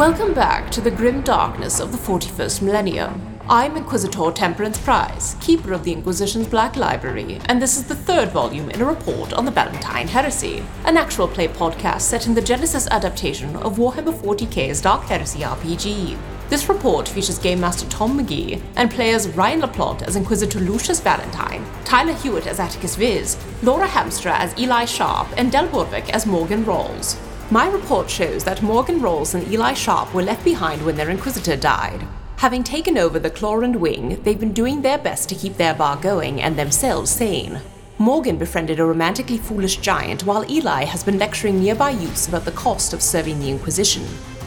Welcome back to the grim darkness of the 41st millennium. I'm Inquisitor Temperance Price, keeper of the Inquisition's Black Library, and this is the third volume in a report on the Valentyne Heresy, an actual play podcast set in the Genesys adaptation of Warhammer 40k's Dark Heresy RPG. This report features Game Master Tom McGee and players Ryan LaPlante as Inquisitor Lucius Valentyne, Tyler Hewitt as Attikus Vis, Laura Hamstra as Eli Sharpe, and Del Borovic as Morgan Rhalls. My report shows that Morgan Rhalls and Eli Sharpe were left behind when their Inquisitor died. Having taken over the Claw & Wing, they've been doing their best to keep their bar going and themselves sane. Morgan befriended a romantically foolish giant, while Eli has been lecturing nearby youths about the cost of serving the Inquisition.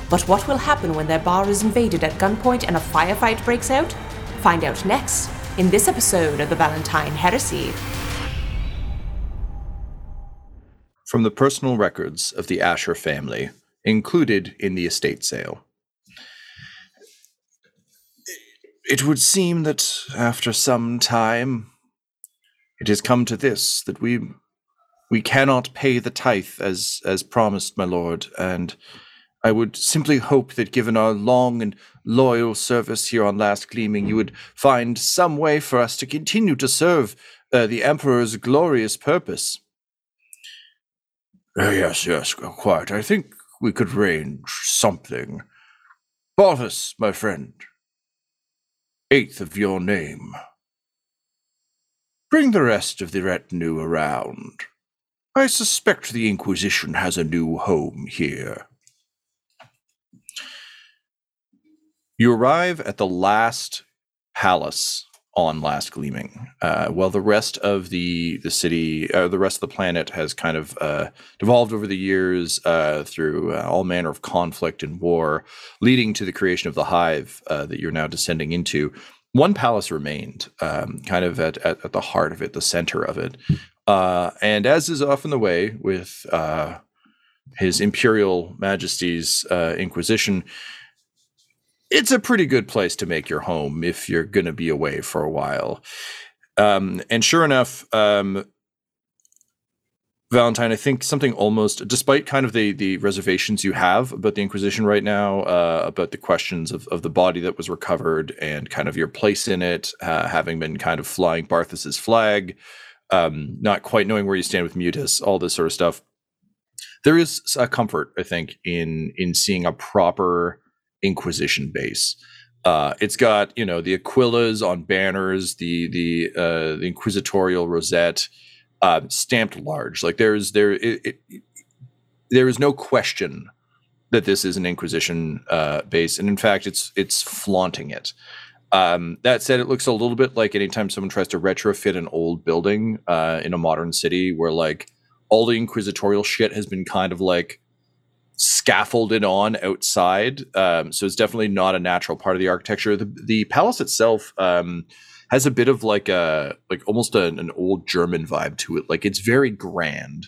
But what will happen when their bar is invaded at gunpoint and a firefight breaks out? Find out next in this episode of the Valentyne Heresy. From the personal records of the Asher family, included in the estate sale. It would seem that after some time, it has come to this that we we cannot pay the tithe as as promised, my lord, and I would simply hope that given our long and loyal service here on Last Gleaming, you would find some way for us to continue to serve uh, the Emperor's glorious purpose. Uh, yes, yes, quite. I think we could arrange something. Balthus, my friend. Eighth of your name. Bring the rest of the retinue around. I suspect the Inquisition has a new home here. You arrive at the last palace on Last Gleaming. Uh, while the rest of the the city, uh, the rest of the planet has kind of uh, devolved over the years uh, through uh, all manner of conflict and war, leading to the creation of the Hive uh, that you're now descending into. One palace remained, um, kind of at, at, at, the heart of it, the center of it. and as is often the way with His Imperial Majesty's Inquisition, it's a pretty good place to make your home if you're going to be away for a while. Um, and sure enough, um, Valentyne, I think something almost, despite kind of the the reservations you have about the Inquisition right now, uh, about the questions of, of the body that was recovered and kind of your place in it, uh, having been kind of flying Barthas's flag, um, not quite knowing where you stand with Mutus, all this sort of stuff. There is a comfort, I think, in in seeing a proper Inquisition base. Uh, it's got you know the Aquilas on banners, the the uh, the Inquisitorial rosette uh, stamped large. Like there's there it, it, there is no question that this is an Inquisition uh, base, and in fact, it's it's flaunting it. Um, that said, it looks a little bit like anytime someone tries to retrofit an old building uh, in a modern city, where like all the inquisitorial shit has been kind of like scaffolded on outside. Um, so it's definitely not a natural part of the architecture. The, the palace itself um, has a bit of like a like almost a, an old German vibe to it. Like it's very grand,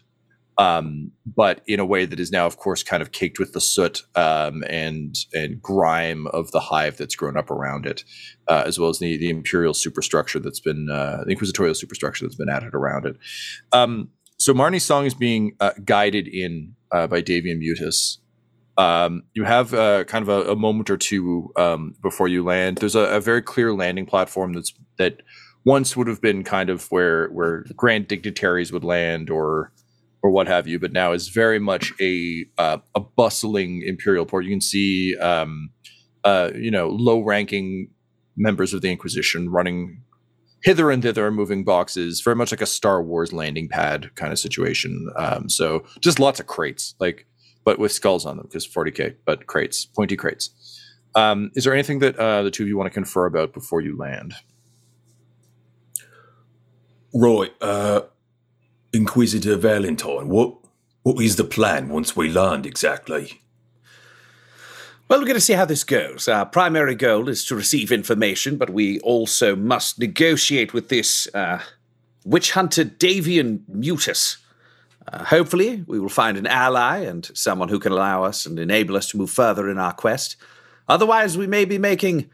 um, but in a way that is now, of course, kind of caked with the soot um, and and grime of the hive that's grown up around it, uh, as well as the the imperial superstructure that's been uh, the inquisitorial superstructure that's been added around it. Um, so Marnie's song is being uh, guided in uh, by Davian Mutus. Um, you have uh, kind of a, a, moment or two um, before you land. There's a, a, very clear landing platform that's that once would have been kind of where where grand dignitaries would land or or what have you, but now is very much a uh, a bustling imperial port. You can see um, uh, you know, low-ranking members of the Inquisition running hither and thither, moving boxes, very much like a Star Wars landing pad kind of situation. Um, so just lots of crates, like, but with skulls on them because 40k, but crates, pointy crates. Um, is there anything that uh, the two of you want to confer about before you land? Right, uh, Inquisitor Valentyne, what what is the plan once we land exactly? Well, we're going to see how this goes. Our primary goal is to receive information, but we also must negotiate with this uh, witch hunter Davian Mutus. Uh, hopefully, we will find an ally and someone who can allow us and enable us to move further in our quest. Otherwise, we may be making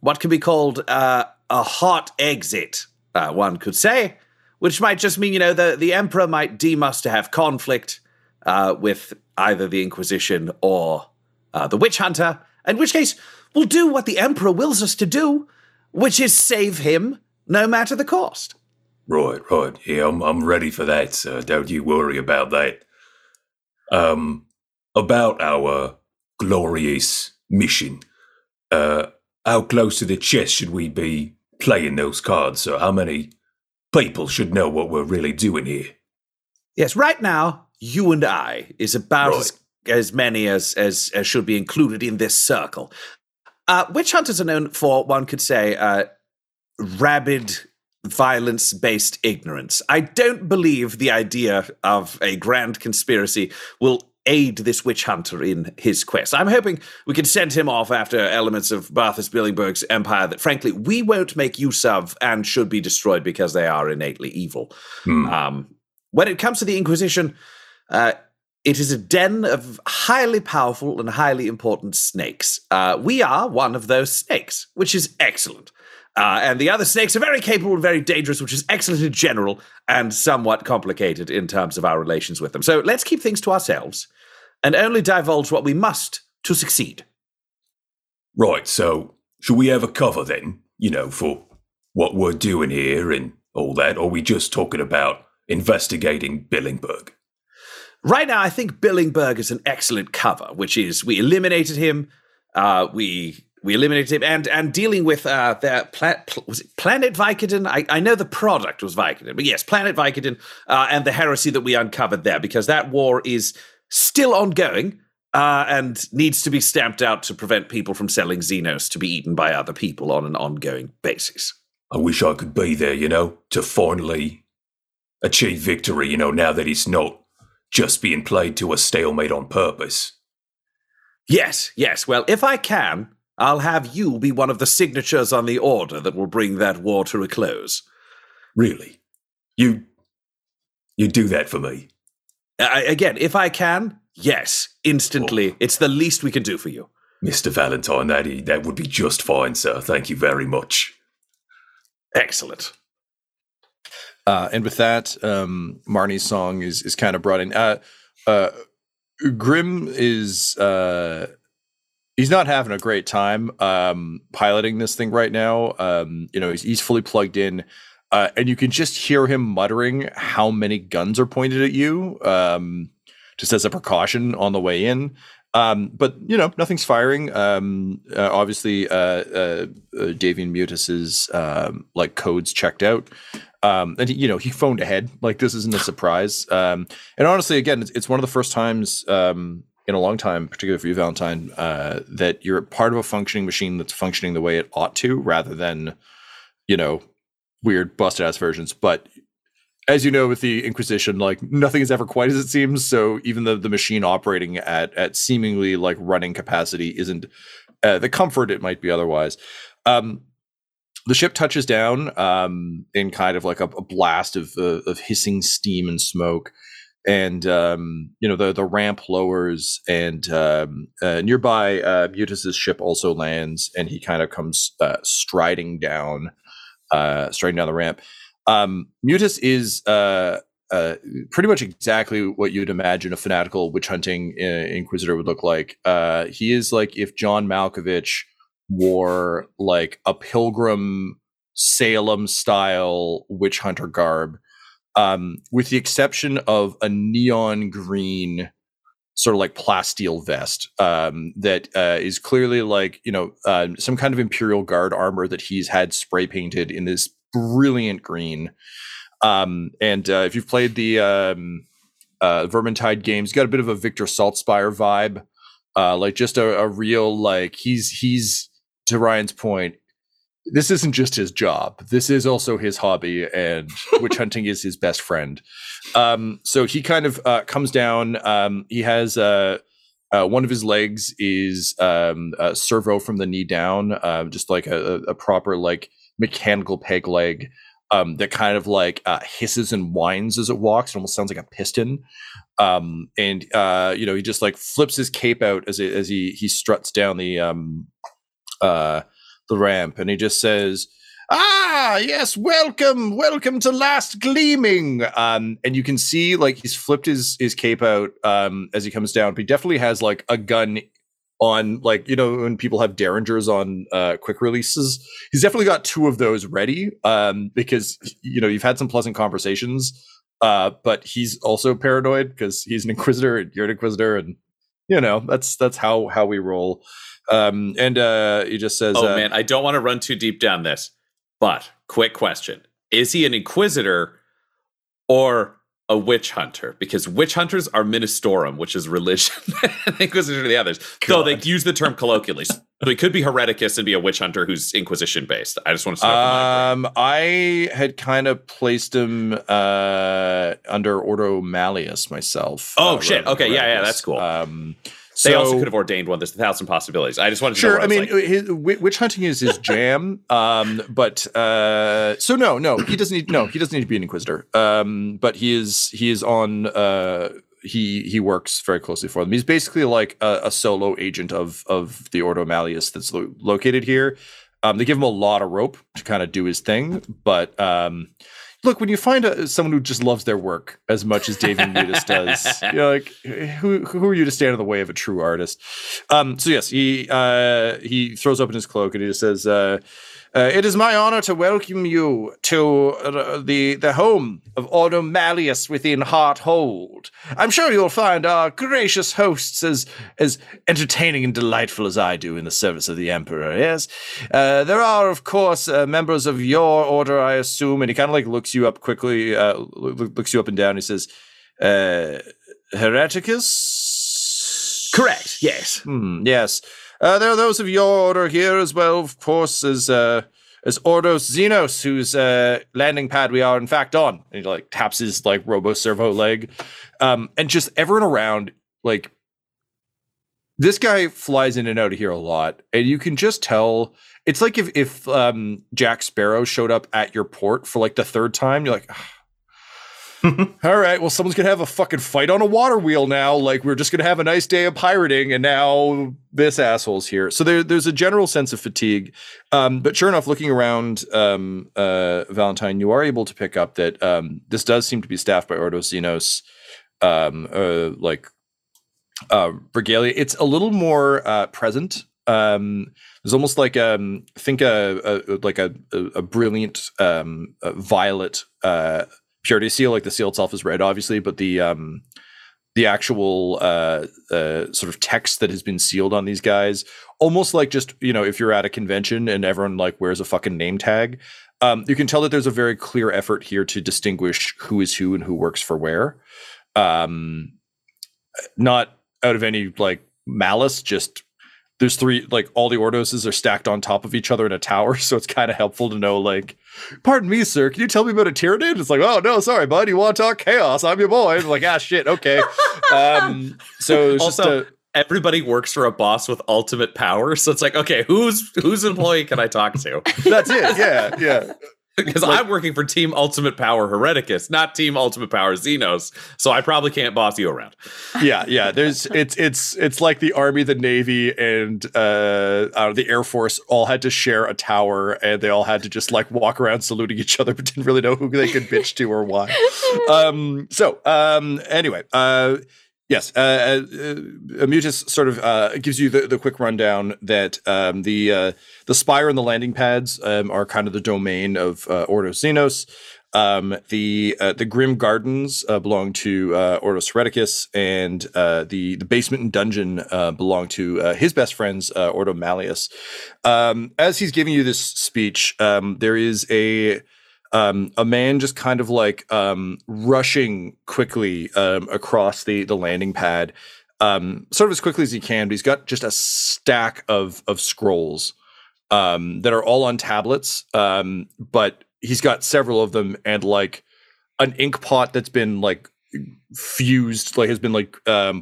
what can be called uh, a hot exit, uh, one could say, which might just mean, you know, the, the Emperor might deem us to have conflict uh, with either the Inquisition or uh, the witch hunter, in which case we'll do what the Emperor wills us to do, which is save him no matter the cost. Right, right. Yeah, I'm, I'm ready for that, sir. Don't you worry about that. Um, about our glorious mission. Uh, how close to the chest should we be playing those cards, sir? How many people should know what we're really doing here? Yes, right now, you and I is about Right. as, as many as, as, as should be included in this circle. Uh, witch hunters are known for, one could say, uh, rabid violence based ignorance. I don't believe the idea of a grand conspiracy will aid this witch hunter in his quest. I'm hoping we can send him off after elements of Barthas Billingberg's empire that, frankly, we won't make use of and should be destroyed because they are innately evil. Hmm. Um, when it comes to the Inquisition, uh, it is a den of highly powerful and highly important snakes. Uh, we are one of those snakes, which is excellent. Uh, and the other snakes are very capable and very dangerous, which is excellent in general and somewhat complicated in terms of our relations with them. So let's keep things to ourselves and only divulge what we must to succeed. Right, so should we have a cover then, you know, for what we're doing here and all that, or are we just talking about investigating Billingberg? Right now, I think Billingberg is an excellent cover, which is we eliminated him, uh, we we eliminated him, and and dealing with uh, their pla- pl- was it Planet Vicodin. I, I know the product was Vicodin, but yes, Planet Vicodin, uh, and the heresy that we uncovered there, because that war is still ongoing. Uh, and needs to be stamped out to prevent people from selling Xenos to be eaten by other people on an ongoing basis. I wish I could be there, you know, to finally achieve victory, you know, now that it's not just being played to a stalemate on purpose. Yes, yes. Well, if I can, I'll have you be one of the signatures on the order that will bring that war to a close. Really? You you do that for me. I, again, if I can, yes, instantly. Oh. It's the least we can do for you. Mr. Valentyne, that that would be just fine, sir. Thank you very much. Excellent. Uh, and with that, um, Marnie's song is is kind of brought in. Uh, uh, Grim is uh, he's not having a great time um, piloting this thing right now. Um, you know, he's, he's fully plugged in, uh, and you can just hear him muttering how many guns are pointed at you, um, just as a precaution on the way in. Um, but you know, nothing's firing. Um, uh, obviously, uh, uh, uh, Davian Mutus's um, like codes checked out. Um, and you know, he phoned ahead. Like this isn't a surprise. Um, and honestly, again, it's, it's one of the first times um, in a long time, particularly for you, Valentyne, uh, that you're part of a functioning machine that's functioning the way it ought to, rather than, you know, weird busted ass versions. But as you know, with the Inquisition, like nothing is ever quite as it seems. So even the the machine operating at at seemingly like running capacity isn't uh, the comfort it might be otherwise. Um, the ship touches down um, in kind of like a, a blast of uh, of hissing steam and smoke, and um, you know the the ramp lowers, and um, uh, nearby uh, Mutus's ship also lands, and he kind of comes uh, striding down, uh, striding down the ramp. Um, Mutus is uh, uh, pretty much exactly what you'd imagine a fanatical witch hunting uh, inquisitor would look like. Uh, he is like if John Malkovich wore like a pilgrim Salem style witch hunter garb, um, with the exception of a neon green sort of like plasteel vest um, that uh, is clearly like you know uh, some kind of imperial guard armor that he's had spray painted in this brilliant green. Um, and uh, if you've played the um, uh, Vermintide games, got a bit of a Victor Saltzpyre vibe, uh, like just a, a real like he's he's to Ryan's point. This isn't just his job. This is also his hobby, and witch hunting is his best friend. Um, so he kind of uh, comes down. Um, he has uh, uh, one of his legs is um, a servo from the knee down, uh, just like a, a proper like mechanical peg leg um, that kind of like uh, hisses and whines as it walks. It almost sounds like a piston. Um, and uh, you know, he just like flips his cape out as it, as he he struts down the um, uh, the ramp, and he just says, "Ah, yes, welcome, welcome to Last Gleaming." Um, and you can see like he's flipped his his cape out um, as he comes down, but he definitely has like a gun on like you know when people have derringers on uh quick releases he's definitely got two of those ready um because you know you've had some pleasant conversations uh but he's also paranoid because he's an inquisitor and you're an inquisitor and you know that's that's how how we roll um and uh he just says Oh uh, man, I don't want to run too deep down this, but quick question: Is he an inquisitor or a witch hunter? Because witch hunters are ministorum, which is religion, inquisitor are the others. Though they use the term colloquially, so he could be hereticus and be a witch hunter who's inquisition based. I just want to. Know if I'm um i had kind of placed him uh under ordo malleus myself Oh, uh, shit. Okay, yeah, yeah, that's cool. um they also could have ordained one. There's a thousand possibilities. I just wanted to know. Sure. where I mean, like, his, witch hunting is his jam. um, but uh, so no, no, he doesn't need. No, he doesn't need to be an inquisitor. Um, but he is. He is on. Uh, he he works very closely for them. He's basically like a, a solo agent of of the Ordo Malleus that's lo- located here. Um, they give him a lot of rope to kind of do his thing, but um, look, when you find a, someone who just loves their work as much as Davian Mutus does, you're like, who who are you to stand in the way of a true artist? Um, so yes, he uh, he throws open his cloak and he just says, uh, uh, "It is my honor to welcome you to uh, the the home of Ordo Malleus within Hearthold. I'm sure you'll find our gracious hosts as as entertaining and delightful as I do in the service of the Emperor. Yes, uh, there are of course uh, members of your order, I assume." And he kind of like looks you up quickly, uh, looks you up and down. He says, uh, "Hereticus." correct. Yes. Hmm, yes. Uh, there are those of your order here as well, of course, as uh, as Ordos Xenos, whose uh, landing pad we are in fact on. And he like taps his like robo servo leg, um, and just everyone around like this guy flies in and out of here a lot, and you can just tell. It's like if if um, Jack Sparrow showed up at your port for like the third time, you're like. "Ah, all right, well, someone's gonna have a fucking fight on a water wheel now. Like we're just gonna have a nice day of pirating, and now this asshole's here. So there, there's a general sense of fatigue. Um, but sure enough, looking around, um, uh, Valentyne, you are able to pick up that um, this does seem to be staffed by Ordo Xenos, um, uh, like uh, regalia. It's a little more uh, present. Um, there's almost like um, think a, a like a, a, a brilliant um, a violet uh, purity seal. Like the seal itself is red, obviously, but the um, the actual uh, uh, sort of text that has been sealed on these guys, almost like just you know if you're at a convention and everyone like wears a fucking name tag. Um, you can tell that there's a very clear effort here to distinguish who is who and who works for where. Um, not out of any like malice, just there's three like all the ordoses are stacked on top of each other in a tower, so it's kind of helpful to know like, pardon me, sir, can you tell me about a Tyranid? It's like, oh no, sorry, bud, you want to talk chaos? I'm your boy. It's like, ah, shit, okay. Um, so it's just Also, a, everybody works for a boss with ultimate power, so it's like, okay, who's whose employee can I talk to? that's it. Yeah, yeah. Because I'm working for Team Ultimate Power Hereticus, not Team Ultimate Power Xenos, so I probably can't boss you around. yeah, yeah. There's it's it's it's like the army, the navy, and uh, uh, the air force all had to share a tower, and they all had to just like walk around saluting each other, but didn't really know who they could bitch to or why. Um, so um, anyway, uh, Yes, uh, uh, Amutus sort of uh, gives you the, the quick rundown that um, the uh, the spire and the landing pads um, are kind of the domain of uh, Ordo Xenos. Um, the uh, the Grim Gardens uh, belong to uh, Ordo Hereticus, and uh, the the basement and dungeon uh, belong to uh, his best friends, uh, Ordo Malleus. Um, as he's giving you this speech, um, there is a um, a man just kind of like um, rushing quickly um, across the the landing pad, um, sort of as quickly as he can. But he's got just a stack of of scrolls um, that are all on tablets, um, but he's got several of them and like an ink pot that's been like fused, like has been like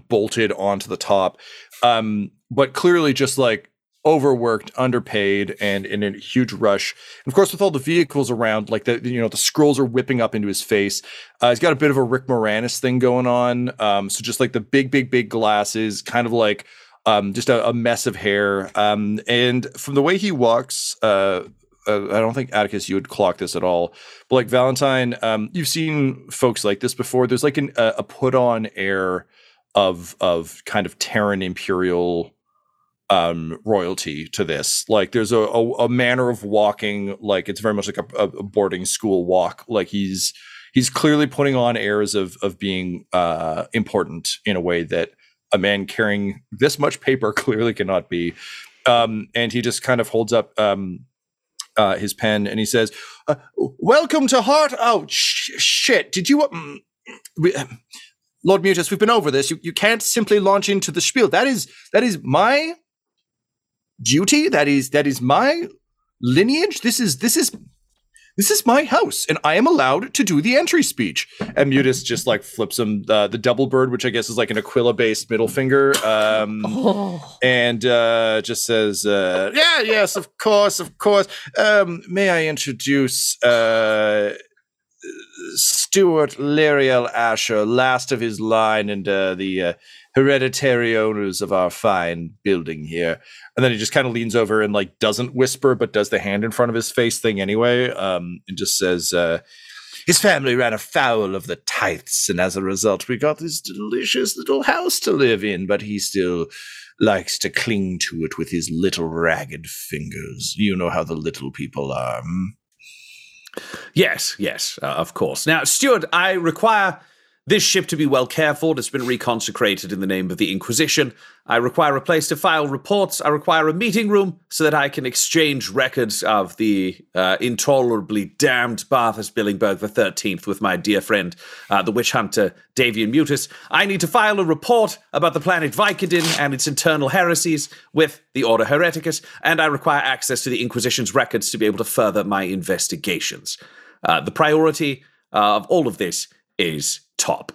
bolted onto the top, but clearly just like overworked, underpaid, and in a huge rush. And of course, with all the vehicles around, like the you know the scrolls are whipping up into his face. Uh, he's got a bit of a Rick Moranis thing going on. Um, so just like the big, big, big glasses, kind of like um, just a, a mess of hair. Um, and from the way he walks, uh, uh, I don't think Attikus you would clock this at all. But like Valentyne, um, you've seen folks like this before. There's like an, a, a put on air of of kind of Terran imperial um royalty to this. Like there's a, a, a manner of walking like it's very much like a, a boarding school walk. Like he's he's clearly putting on airs of of being uh important in a way that a man carrying this much paper clearly cannot be. Um and he just kind of holds up um uh his pen and he says uh, welcome to heart oh sh- shit. Did you mm, we, um, lord mutus we've been over this. You, you can't simply launch into the spiel. That is that is my duty? That is that is my lineage? This is this is this is my house and i am allowed to do the entry speech. And mutus just like flips him uh, the double bird which i guess is like an aquila based middle finger um, Oh. and uh, just says uh, yeah yes of course of course. Um, may i introduce uh, Stuart Lyriel Asher, last of his line, and uh, the uh, hereditary owners of our fine building here. And then he just kind of leans over and like doesn't whisper, but does the hand in front of his face thing anyway, um, and just says, uh, "His family ran afoul of the tithes, and as a result, we got this delicious little house to live in. But he still." Likes to cling to it with his little ragged fingers. You know how the little people are. hmm? Yes, yes, uh, of course. Now, Stuart, I require this ship to be well cared for. It's been reconsecrated in the name of the Inquisition. I require a place to file reports. I require a meeting room so that I can exchange records of the uh, intolerably damned Barthas Billingberg the Thirteenth with my dear friend, uh, the witch hunter Davian Mutus. I need to file a report about the planet Vicodin and its internal heresies with the Order Hereticus, and I require access to the Inquisition's records to be able to further my investigations. Uh, the priority uh, of all of this is top.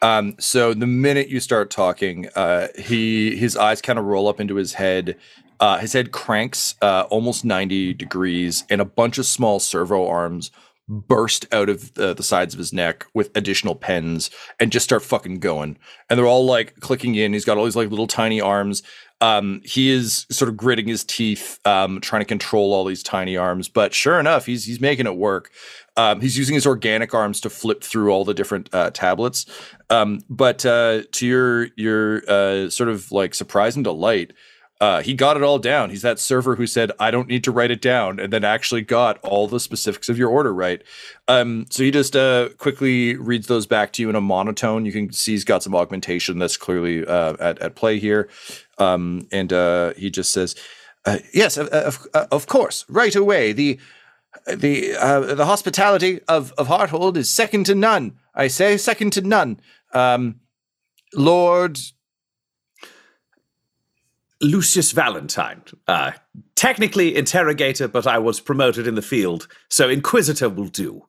Um, so the minute you start talking, uh, he his eyes kind of roll up into his head. Uh, his head cranks uh, almost ninety degrees, and a bunch of small servo arms burst out of the, the sides of his neck with additional pens and just start fucking going. And they're all like clicking in. He's got all these like little tiny arms. Um, he is sort of gritting his teeth, um, trying to control all these tiny arms. But sure enough, he's he's making it work. Um, he's using his organic arms to flip through all the different uh, tablets. Um, but uh, to your your uh, sort of like surprise and delight, uh, he got it all down. He's that server who said, "I don't need to write it down," and then actually got all the specifics of your order right. Um, so he just uh, quickly reads those back to you in a monotone. You can see he's got some augmentation that's clearly uh, at at play here, um, and he just says, "Yes, of, of, of course, right away. The the uh, the hospitality of of Hearthold is second to none. I say second to none. Um, Lord Lucius Valentyne. Uh, technically interrogator, but I was promoted in the field, so inquisitor will do.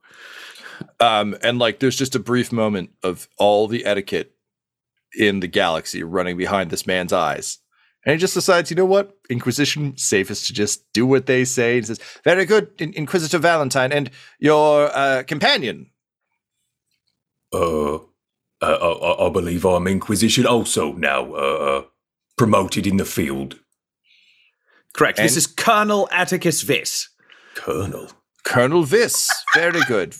Um, and like, there's just a brief moment of all the etiquette in the galaxy running behind this man's eyes. And he just decides, you know what? Inquisition safest to just do what they say. And says, "Very good, In- Inquisitor Valentyne, and your uh, companion." Uh, uh, I, I believe I'm Inquisition also now, uh, promoted in the field. Correct. this is Colonel Attikus Vis. Colonel. Colonel Vis. Very good.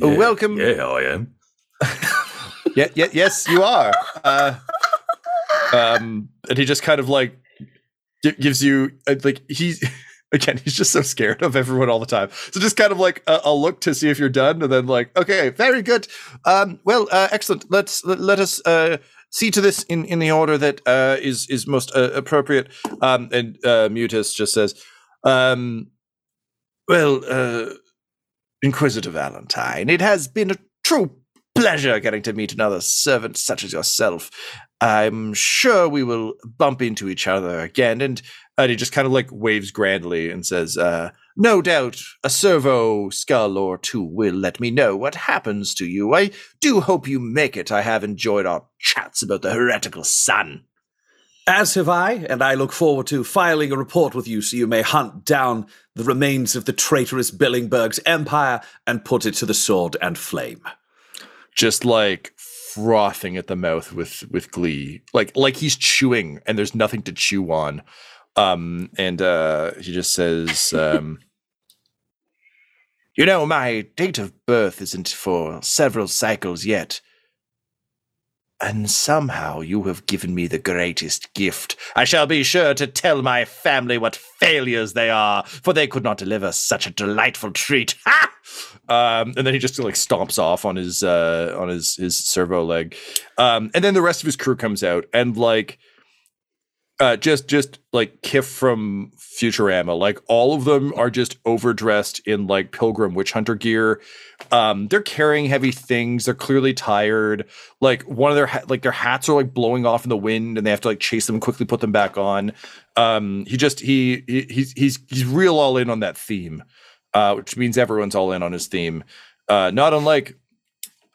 Uh, Yeah, Welcome. Yeah, I am. yeah, yeah, yes, you are. Uh, um, and he just kind of like gi- gives you uh, like he's again he's just so scared of everyone all the time. So just kind of like a, I'll look to see if you're done, and then like okay, very good. Um, well, uh, excellent. Let's let, let us uh, see to this in in the order that uh, is is most uh, appropriate. Um, and uh, Mutus just says, um, well, Inquisitor Valentyne, it has been a true pleasure getting to meet another servant such as yourself. I'm sure we will bump into each other again. And, and he just kind of like waves grandly and says, uh, No doubt a servo skull or two will let me know what happens to you. I do hope you make it. I have enjoyed our chats about the heretical sun. As have I, and I look forward to filing a report with you so you may hunt down the remains of the traitorous Billingberg's empire and put it to the sword and flame. Just like frothing at the mouth with with glee. Like like he's chewing and there's nothing to chew on. Um and uh he just says um You know, my date of birth isn't for several cycles yet. And somehow you have given me the greatest gift. I shall be sure to tell my family what failures they are, for they could not deliver such a delightful treat. Ha! Um, and then he just like stomps off on his uh, on his his servo leg, um, and then the rest of his crew comes out and like uh, just just like Kif from Futurama. Like all of them are just overdressed in like pilgrim witch hunter gear. Um, they're carrying heavy things. They're clearly tired. Like one of their ha- like their hats are like blowing off in the wind, and they have to like chase them quickly, put them back on. Um, he just he, he he's he's he's real all in on that theme, uh, which means everyone's all in on his theme. Uh, not unlike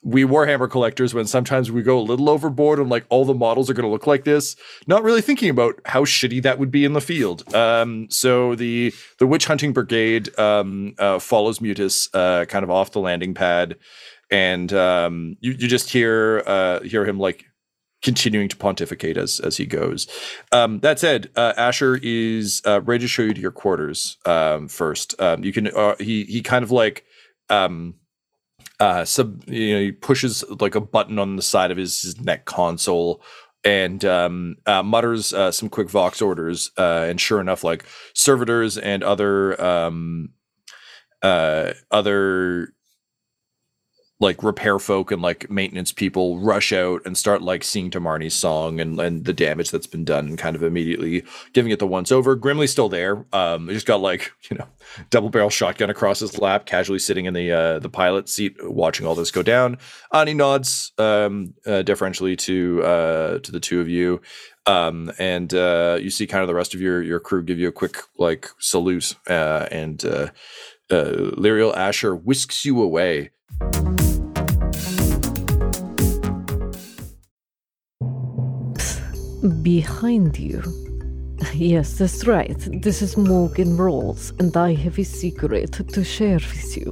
we Warhammer collectors when sometimes we go a little overboard and like all the models are going to look like this, not really thinking about how shitty that would be in the field. Um, so the the witch hunting brigade um, uh, follows Mutus uh, kind of off the landing pad, and um, you you just hear uh, hear him like continuing to pontificate as as he goes. Um, that said, uh, Asher is uh, ready to show you to your quarters um, first. Um, you can uh, he he kind of like um, uh sub you know he pushes like a button on the side of his, his neck console and um uh, mutters uh, some quick vox orders uh and sure enough like servitors and other um uh other like repair folk and like maintenance people rush out and start like singing to Marnie's song and, and the damage that's been done and kind of immediately giving it the once over. Grimly's still there. Um, just got like, you know, double barrel shotgun across his lap, casually sitting in the uh, the pilot seat, watching all this go down. Ani nods um, uh, deferentially to uh, to the two of you, um, and uh, you see kind of the rest of your your crew give you a quick like salute, uh, and uh, uh, Lyriel Asher whisks you away. Behind you. Yes, that's right. This is Morgan Rhalls, and I have a secret to share with you.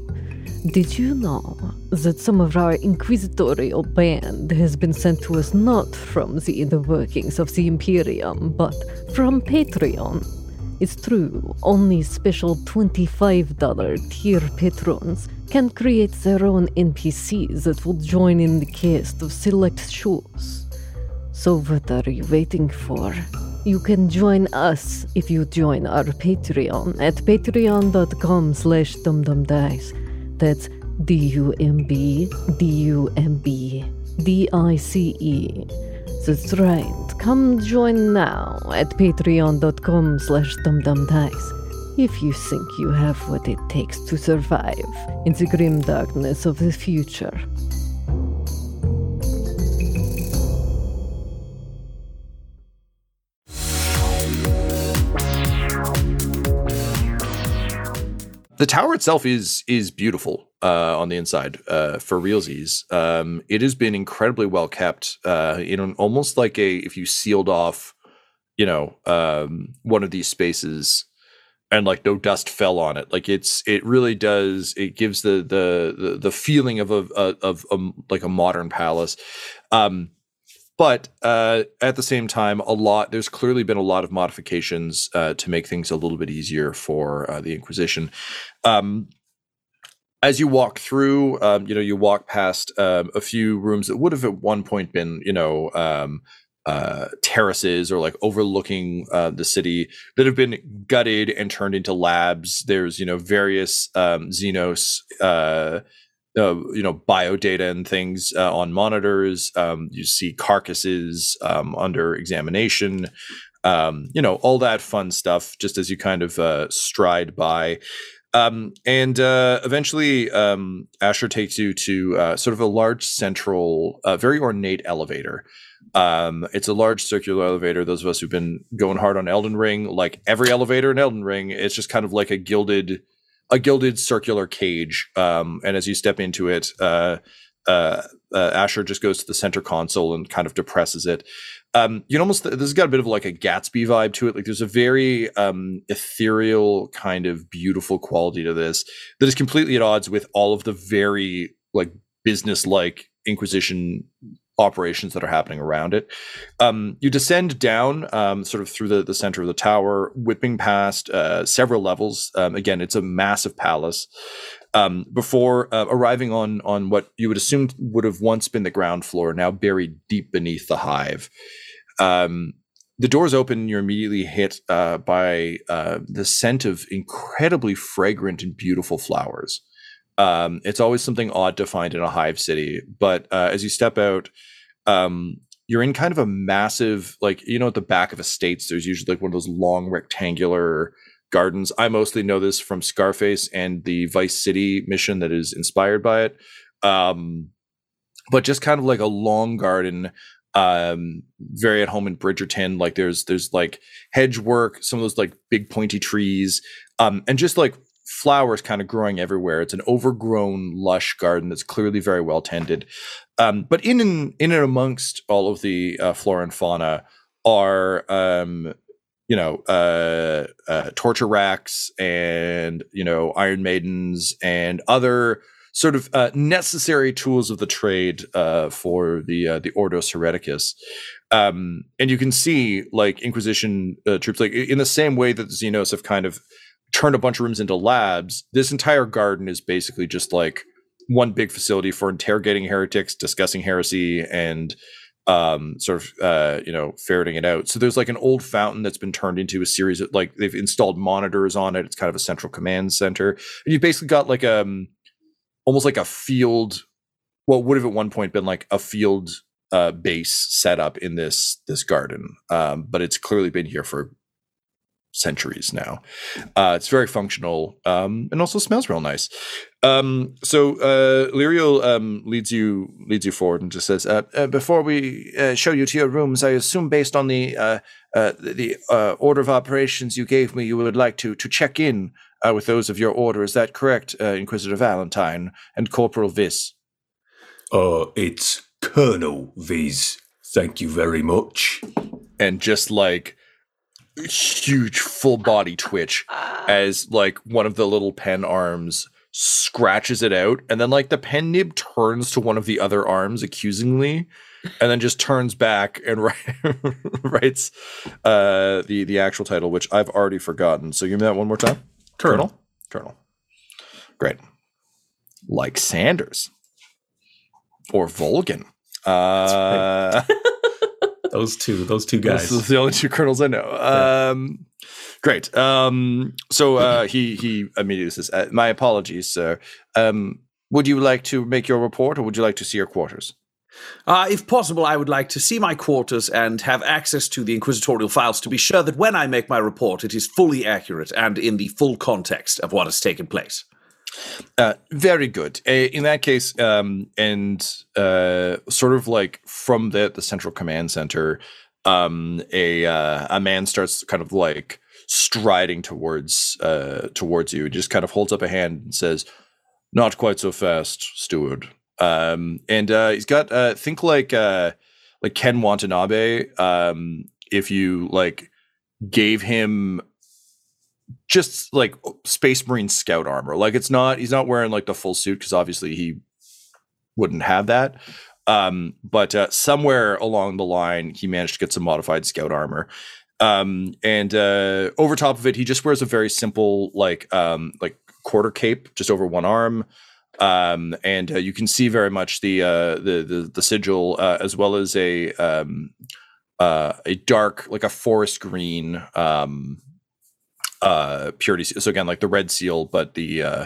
Did you know that some of our inquisitorial band has been sent to us not from the inner workings of the Imperium, but from Patreon? It's true, only special $25 tier patrons can create their own NPCs that will join in the cast of select shows. So what are you waiting for? You can join us if you join our Patreon at patreon.com slash dumbdumbdice. That's D-U-M-B, D-U-M-B, D-I-C-E. That's right. Come join now at patreon.com slash dumbdumbdice if you think you have what it takes to survive in the grim darkness of the future. The tower itself is is beautiful uh, on the inside uh, for realsies. Um, it has been incredibly well kept. Uh, you know, almost like a if you sealed off, you know, um, one of these spaces and like no dust fell on it. Like it's it really does. It gives the the the, the feeling of a, of, of um, like a modern palace. Um, but uh, at the same time, a lot there's clearly been a lot of modifications uh, to make things a little bit easier for uh, the Inquisition. Um, as you walk through, um, you know, you walk past um, a few rooms that would have at one point been, you know, um, uh, terraces or like overlooking uh, the city that have been gutted and turned into labs. There's, you know, various um, Xenos, uh, uh, you know, biodata and things uh, on monitors. Um, you see carcasses um, under examination. Um, you know, all that fun stuff. Just as you kind of uh, stride by. Um, and uh, eventually, um, Asher takes you to uh, sort of a large central, uh, very ornate elevator. Um, it's a large circular elevator. Those of us who've been going hard on Elden Ring, like every elevator in Elden Ring, it's just kind of like a gilded, a gilded circular cage. Um, and as you step into it, uh, uh, uh, Asher just goes to the center console and kind of depresses it um, you almost this has got a bit of like a Gatsby vibe to it. Like there's a very um, ethereal kind of beautiful quality to this that is completely at odds with all of the very like business like Inquisition operations that are happening around it. Um, you descend down um, sort of through the, the center of the tower, whipping past uh, several levels. Um, again, it's a massive palace. Um, before uh, arriving on on what you would assume would have once been the ground floor, now buried deep beneath the hive. Um, the doors open, you're immediately hit uh, by uh, the scent of incredibly fragrant and beautiful flowers. Um, it's always something odd to find in a hive city, but uh, as you step out, um, you're in kind of a massive, like you know, at the back of estates, there's usually like one of those long rectangular gardens. I mostly know this from Scarface and the Vice City mission that is inspired by it. Um, but just kind of like a long garden um very at home in bridgerton like there's there's like hedge work some of those like big pointy trees um and just like flowers kind of growing everywhere it's an overgrown lush garden that's clearly very well tended um but in and in and amongst all of the uh, flora and fauna are um you know uh, uh torture racks and you know iron maidens and other sort of uh, necessary tools of the trade uh, for the uh, the Ordos Hereticus. Um, and you can see like Inquisition troops, like in the same way that the Xenos have kind of turned a bunch of rooms into labs. This entire garden is basically just like one big facility for interrogating heretics, discussing heresy, and um, sort of uh, you know ferreting it out. So there's like an old fountain that's been turned into a series of like they've installed monitors on it. It's kind of a central command center, and you've basically got like um almost like a field what would have at one point been like a field uh, base set up in this this garden um, but it's clearly been here for centuries now uh, it's very functional um, and also smells real nice um, so uh, Lyriel um, leads you leads you forward and just says uh, uh, before we uh, show you to your rooms I assume based on the uh, uh, the uh, order of operations you gave me you would like to to check in uh, with those of your order. Is that correct, uh, Inquisitor Valentyne and Corporal Vis? Uh, it's Colonel Vis. Thank you very much. And just like huge full body twitch as like one of the little pen arms scratches it out and then like the pen nib turns to one of the other arms accusingly and then just turns back and writes uh the the actual title which I've already forgotten. So give me that one more time. Colonel. Colonel. Great. Like Sanders or Volgin. Uh, those two, those two guys. Those are the only two colonels I know. Um, great. Um, so uh, he he immediately says, uh, "My apologies, sir. Um, would you like to make your report, or would you like to see your quarters?" Uh, if possible, I would like to see my quarters and have access to the inquisitorial files to be sure that when I make my report, it is fully accurate and in the full context of what has taken place. Uh, very good. Uh, in that case, um, and uh, sort of like from the the central command center, um, a uh, a man starts kind of like striding towards uh, towards you. He just kind of holds up a hand and says, "Not quite so fast, steward." Um, and he's got think like like Ken Watanabe. Um, if you like gave him just like Space Marine Scout armor, like it's not he's not wearing like the full suit because obviously he wouldn't have that. Um, but uh, somewhere along the line, he managed to get some modified Scout armor. Um, and uh, over top of it, he just wears a very simple like um, like quarter cape just over one arm. Um, and uh, you can see very much the uh, the, the the sigil uh, as well as a um, uh, a dark like a forest green um, uh, purity. So again, like the red seal, but the uh,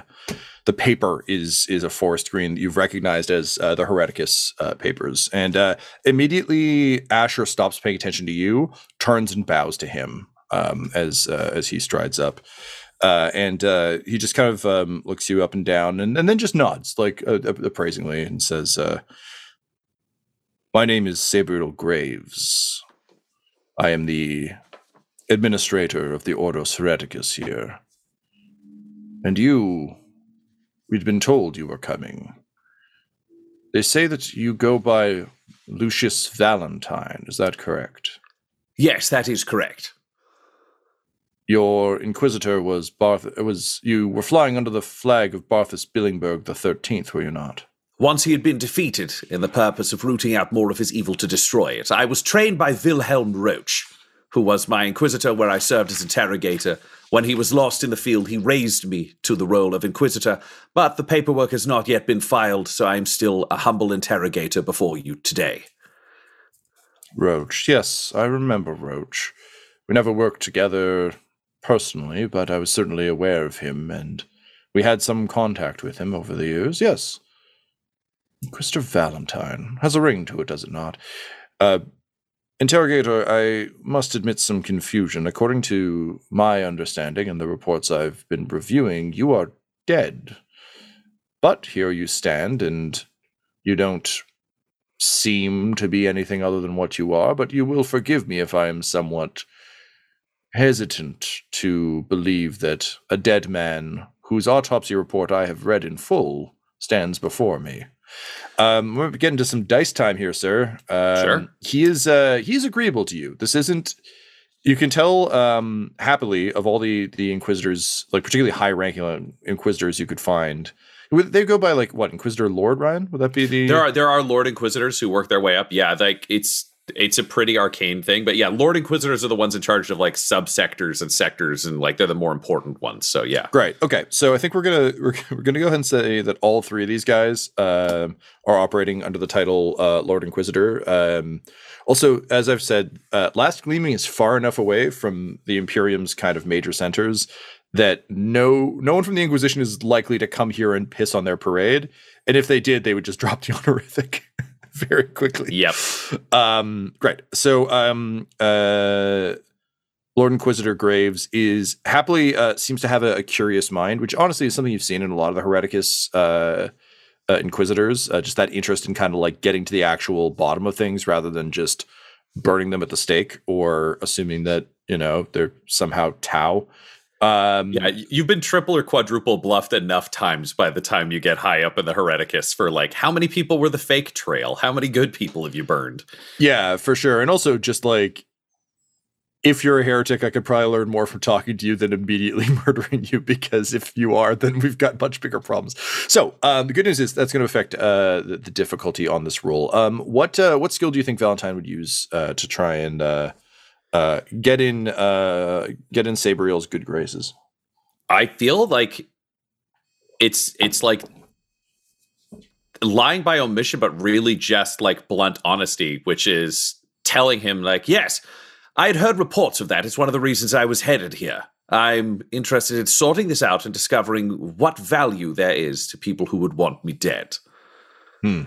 the paper is is a forest green that you've recognized as uh, the Hereticus uh, papers. And uh, immediately, Asher stops paying attention to you, turns and bows to him um, as uh, as he strides up. Uh, and uh, he just kind of um, looks you up and down, and, and then just nods like uh, appraisingly and says, uh, "My name is Sabriel Graves. I am the administrator of the Ordos Hereticus here. And you, we'd been told you were coming. They say that you go by Lucius Valentyne. Is that correct? Yes, that is correct. Your inquisitor was Barth. Uh, was you were flying under the flag of Barthus Billingberg the Thirteenth, were you not? Once he had been defeated in the purpose of rooting out more of his evil to destroy it, I was trained by Wilhelm Roach, who was my inquisitor where I served as interrogator. When he was lost in the field, he raised me to the role of inquisitor, but the paperwork has not yet been filed, so I am still a humble interrogator before you today. Roach, yes, I remember Roach. We never worked together personally, but I was certainly aware of him, and we had some contact with him over the years, yes. Christopher Valentyne has a ring to it, does it not? Uh, Interrogator, I must admit some confusion. According to my understanding and the reports I've been reviewing, you are dead. But here you stand, and you don't seem to be anything other than what you are, but you will forgive me if I am somewhat hesitant to believe that a dead man whose autopsy report I have read in full stands before me. Um, we're getting to some dice time here, sir. Um, Sure. He is uh, he is agreeable to you. This isn't. You can tell um, happily of all the the inquisitors, like particularly high ranking inquisitors you could find. They go by like what Inquisitor Lord Ryan? Would that be the? There are there are Lord Inquisitors who work their way up. Yeah, like it's it's a pretty arcane thing, but yeah, Lord Inquisitors are the ones in charge of like subsectors and sectors, and like they're the more important ones. So yeah, Great. Okay. So I think we're gonna we're, we're gonna go ahead and say that all three of these guys um, are operating under the title uh, Lord Inquisitor. Um, also, as I've said, uh, Last Gleaming is far enough away from the Imperium's kind of major centers that no no one from the Inquisition is likely to come here and piss on their parade. And if they did, they would just drop the honorific very quickly. yep. Um, great. So, um, uh, Lord Inquisitor Graves is happily uh, seems to have a, a curious mind, which honestly is something you've seen in a lot of the Hereticus uh, uh, Inquisitors. Uh, just that interest in kind of like getting to the actual bottom of things rather than just burning them at the stake or assuming that you know they're somehow Tau. Um, Yeah, you've been triple or quadruple bluffed enough times by the time you get high up in the Hereticus for like how many people were the fake trail? How many good people have you burned? Yeah, for sure. And also just like if you're a heretic, I could probably learn more from talking to you than immediately murdering you because if you are, then we've got much bigger problems. So um, the good news is that's going to affect uh, the, the difficulty on this roll. Um, what uh, what skill do you think Valentyne would use uh, to try and uh, get in uh, get in Sabriel's good graces? I feel like it's it's like lying by omission, but really just like blunt honesty, which is telling him like, yes, I had heard reports of that. It's one of the reasons I was headed here. I'm interested in sorting this out and discovering what value there is to people who would want me dead. Hmm.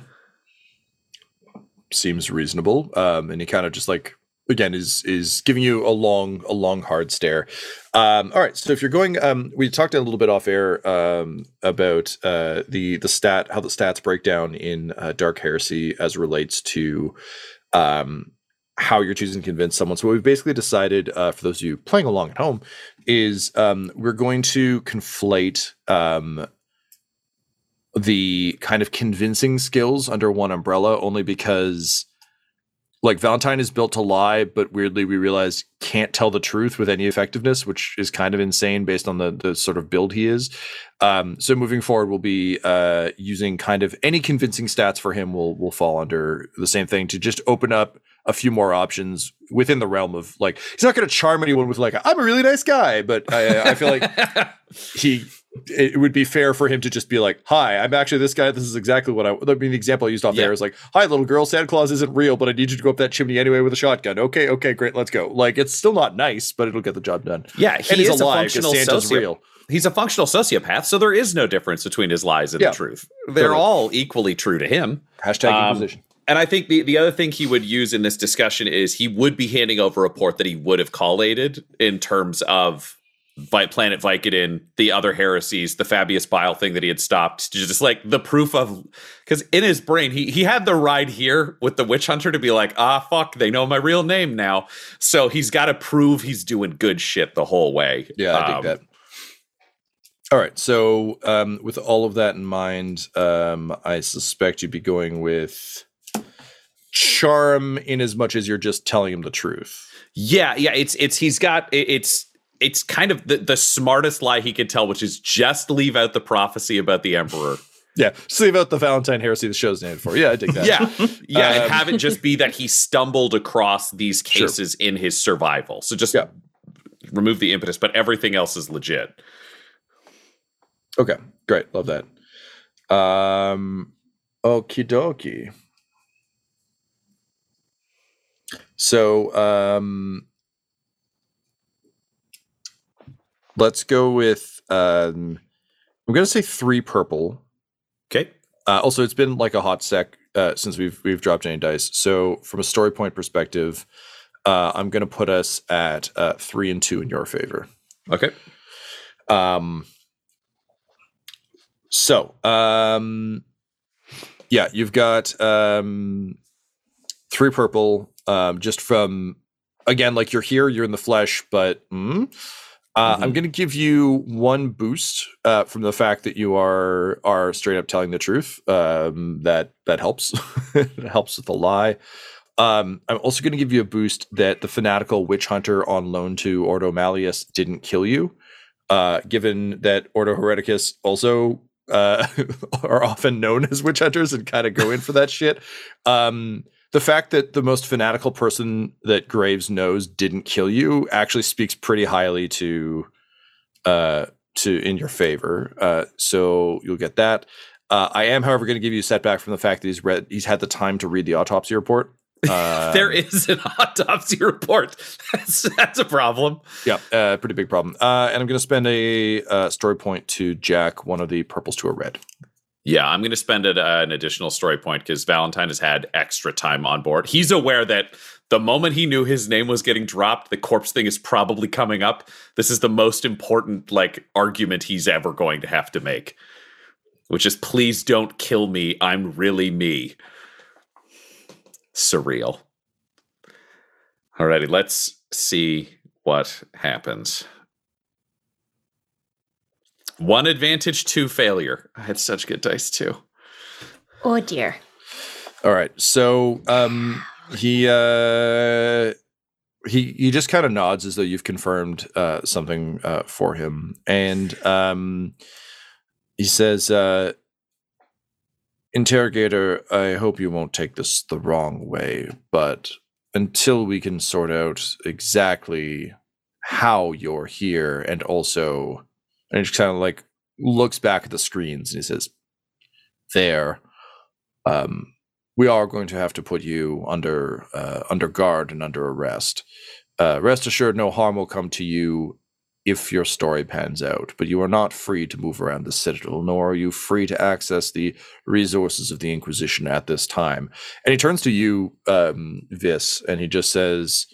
Seems reasonable. Um, and he kind of just like again is is giving you a long a long hard stare. Um, all right, so if you're going, um, we talked a little bit off air um, about uh, the the stat how the stats break down in uh, Dark Heresy as relates to um, how you're choosing to convince someone. So what we've basically decided uh, for those of you playing along at home is um, we're going to conflate um, the kind of convincing skills under one umbrella only because like Valentyne is built to lie, but weirdly we realize can't tell the truth with any effectiveness, which is kind of insane based on the the sort of build he is. Um, so moving forward, we'll be uh, using kind of any convincing stats for him will will fall under the same thing to just open up a few more options within the realm of like he's not going to charm anyone with like I'm a really nice guy, but I, I feel like he it would be fair for him to just be like, "Hi, I'm actually this guy. This is exactly what I." I mean, the example I used off Yeah. there is like, "Hi, little girl. Santa Claus isn't real, but I need you to go up that chimney anyway with a shotgun." Okay, okay, great, let's go. Like, it's still not nice, but it'll get the job done. Yeah, he and he's is a functional Santa's real. He's a functional sociopath, so there is no difference between his lies and Yeah. the truth. They're Totally. all equally true to him. Hashtag Um, Inquisition. And I think the, the other thing he would use in this discussion is he would be handing over a report that he would have collated in terms of Vi- Planet Vicodin, the other heresies, the Fabius Bile thing that he had stopped, just like the proof of because in his brain he he had the ride here with the witch hunter to be like ah fuck they know my real name now, so he's got to prove he's doing good shit the whole way. Yeah, I Um, dig that. All right, so um, with all of that in mind, um, I suspect you'd be going with charm, in as much as you're just telling him the truth. Yeah, yeah, it's it's he's got it's it's kind of the, the smartest lie he could tell, which is just leave out the prophecy about the emperor. Yeah, just leave out the Valentyne heresy the show's named for. Yeah, I dig that. Yeah, yeah, and Um, have it just be that he stumbled across these Sure. cases in his survival. So just Yeah. remove the impetus, but everything else is legit. Okay, great. Love that. Um, okie dokie. So, um, let's go with, um, I'm going to say three purple. Okay, Uh, also, it's been like a hot sec uh, since we've we've dropped any dice. So, from a story point perspective, uh, I'm going to put us at uh, three and two in your favor. okay, Um, so, um, yeah, you've got um, three purple. Um, just from again, like you're here, you're in the flesh, but mm, uh, I'm going to give you one boost uh, from the fact that you are are straight up telling the truth. Um, that that helps. it helps with the lie. Um, I'm also going to give you a boost that the fanatical witch hunter on loan to Ordo Malleus didn't kill you uh, given that Ordo Hereticus also uh, are often known as witch hunters and kind of go in for that shit. Um, the fact that the most fanatical person that Graves knows didn't kill you actually speaks pretty highly to uh, to in your favor. Uh, so you'll get that. Uh, I am, however, going to give you a setback from the fact that he's read he's had the time to read the autopsy report. Um, there is an autopsy report. That's that's a problem. Yeah, uh, pretty big problem. Uh, and I'm going to spend a uh, story point to jack one of the purples to a red. Yeah, I'm going to spend it, uh, an additional story point because Valentyne has had extra time on board. He's aware that the moment he knew his name was getting dropped, the corpse thing is probably coming up. This is the most important like argument he's ever going to have to make, which is please don't kill me. I'm really me. Surreal. Alrighty, let's see what happens. One advantage, two failure. I had such good dice too. Oh dear. All right, so um, he uh, he he just kind of nods as though you've confirmed uh, something uh, for him, and um, he says, uh, "Interrogator, I hope you won't take this the wrong way, but until we can sort out exactly how you're here, and also," and he just kind of like looks back at the screens and he says, "There." Um, we are going to have to put you under uh, under guard and under arrest. Uh, rest assured, no harm will come to you if your story pans out. But you are not free to move around the citadel, nor are you free to access the resources of the Inquisition at this time. And he turns to you, um, Vis, and he just says,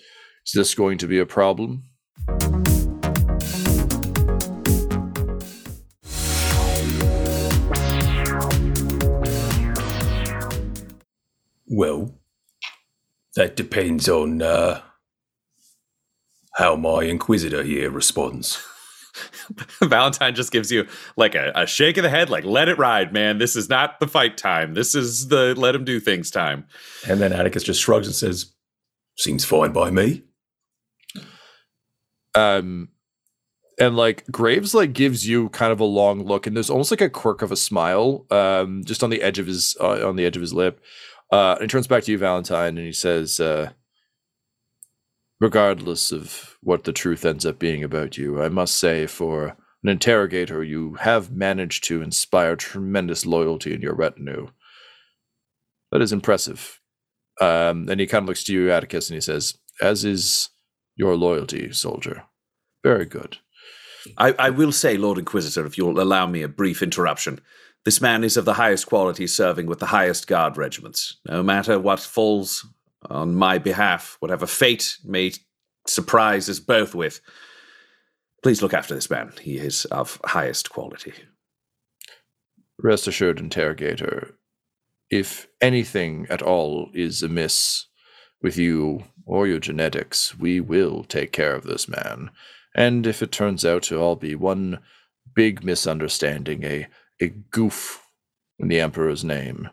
"Is this going to be a problem?" Well, that depends on uh, how my Inquisitor here responds. Valentyne just gives you like a, a shake of the head, like, let it ride, man. This is not the fight time. This is the let him do things time. And then Attikus just shrugs and says, Seems fine by me. um and like graves like gives you kind of a long look and there's almost like a quirk of a smile um just on the edge of his uh, on the edge of his lip uh and he turns back to you valentyne and he says uh regardless of what the truth ends up being about you i must say for an interrogator, you have managed to inspire tremendous loyalty in your retinue. That is impressive. Um, and he kind of looks to you, Attikus, and he says, As is your loyalty, soldier. Very good. I, I will say, Lord Inquisitor, if you'll allow me a brief interruption, this man is of the highest quality, serving with the highest guard regiments. No matter what falls on my behalf, whatever fate may surprise us both with, please look after this man. He is of highest quality. Rest assured, interrogator, if anything at all is amiss with you or your genetics, we will take care of this man. And if it turns out to all be one big misunderstanding, a, a goof in the Emperor's name,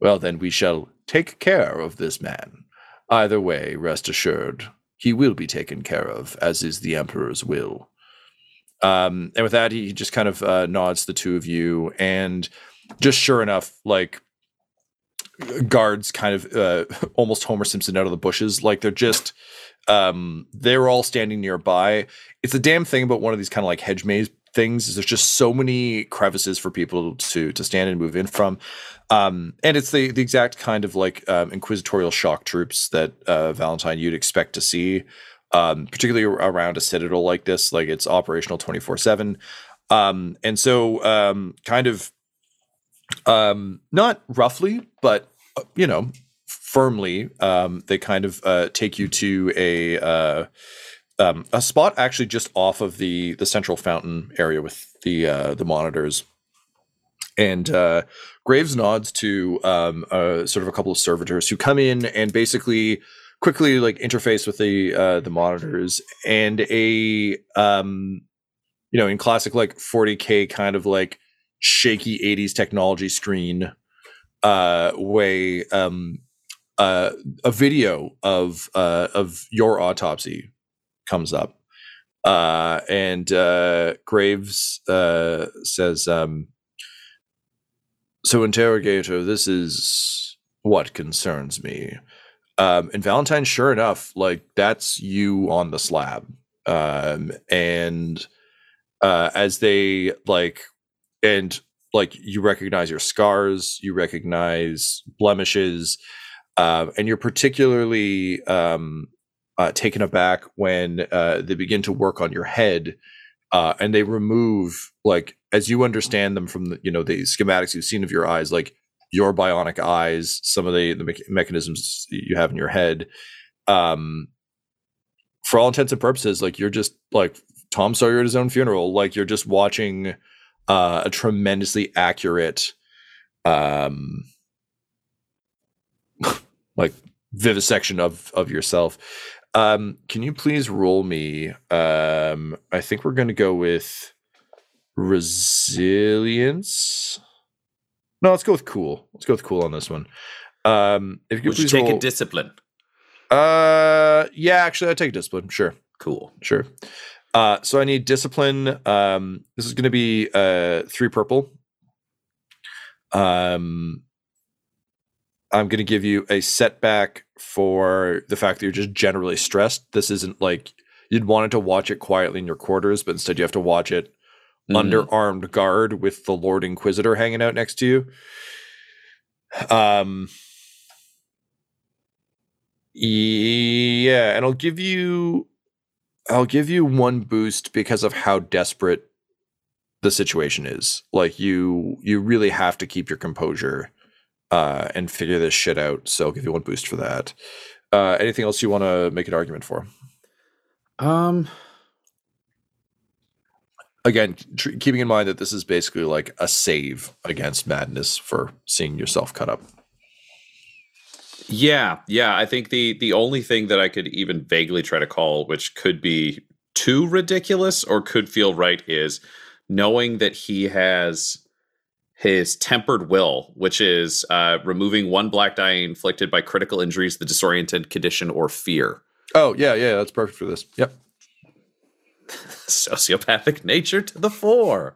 well, then we shall take care of this man. Either way, rest assured, he will be taken care of, as is the Emperor's will. Um, and with that, he just kind of uh, nods the two of you, and just sure enough, like guards kind of uh, almost Homer Simpson out of the bushes. Like they're just um they're all standing nearby. It's a damn thing about one of these kind of like hedge maze things there's just so many crevices for people to to stand and move in from. Um and it's the the exact kind of like um, inquisitorial shock troops that uh Valentine you'd expect to see. Um, particularly around a citadel like this, like it's operational 24 7. Um, and so, um, kind of um, not roughly, but you know, firmly, they kind of uh, take you to a uh, um, a spot actually just off of the the central fountain area with the uh, the monitors. And uh, Graves nods to um, uh, sort of a couple of servitors who come in and basically quickly like interface with the uh, the monitors and a um, you know in classic like 40k kind of like shaky 80s technology screen uh way um uh a video of uh of your autopsy comes up. Uh and uh graves uh says um so interrogator this is what concerns me. Um and valentyne sure enough like that's you on the slab. Um and uh as they like and like you recognize your scars you recognize blemishes uh, and you're particularly um, uh, taken aback when uh, they begin to work on your head uh, and they remove like as you understand them from the you know the schematics you've seen of your eyes like your bionic eyes some of the the me- mechanisms you have in your head um for all intents and purposes like you're just like tom sawyer at his own funeral like you're just watching uh, a tremendously accurate um like vivisection of of yourself um can you please roll me um i think we're going to go with resilience no let's go with cool let's go with cool on this one um if you Would you take roll, a discipline? uh yeah actually i'd take discipline sure Cool. Sure. Uh, so I need discipline. Um, this is going to be uh, three purple. Um, I'm going to give you a setback for the fact that you're just generally stressed. This isn't like you'd wanted to watch it quietly in your quarters, but instead you have to watch it Mhm. under armed guard with the Lord Inquisitor hanging out next to you. Um, yeah, and I'll give you I'll give you one boost because of how desperate the situation is. Like you you really have to keep your composure uh and figure this shit out. So I'll give you one boost for that. Uh anything else you want to make an argument for? Um, Again, tr- keeping in mind that this is basically like a save against madness for seeing yourself cut up. yeah, yeah. I think the the only thing that I could even vaguely try to call, which could be too ridiculous or could feel right, is knowing that he has his tempered will, which is uh, removing one black die inflicted by critical injuries, the disoriented condition, or fear. Oh, yeah, yeah, that's perfect for this. Yep. sociopathic nature to the fore.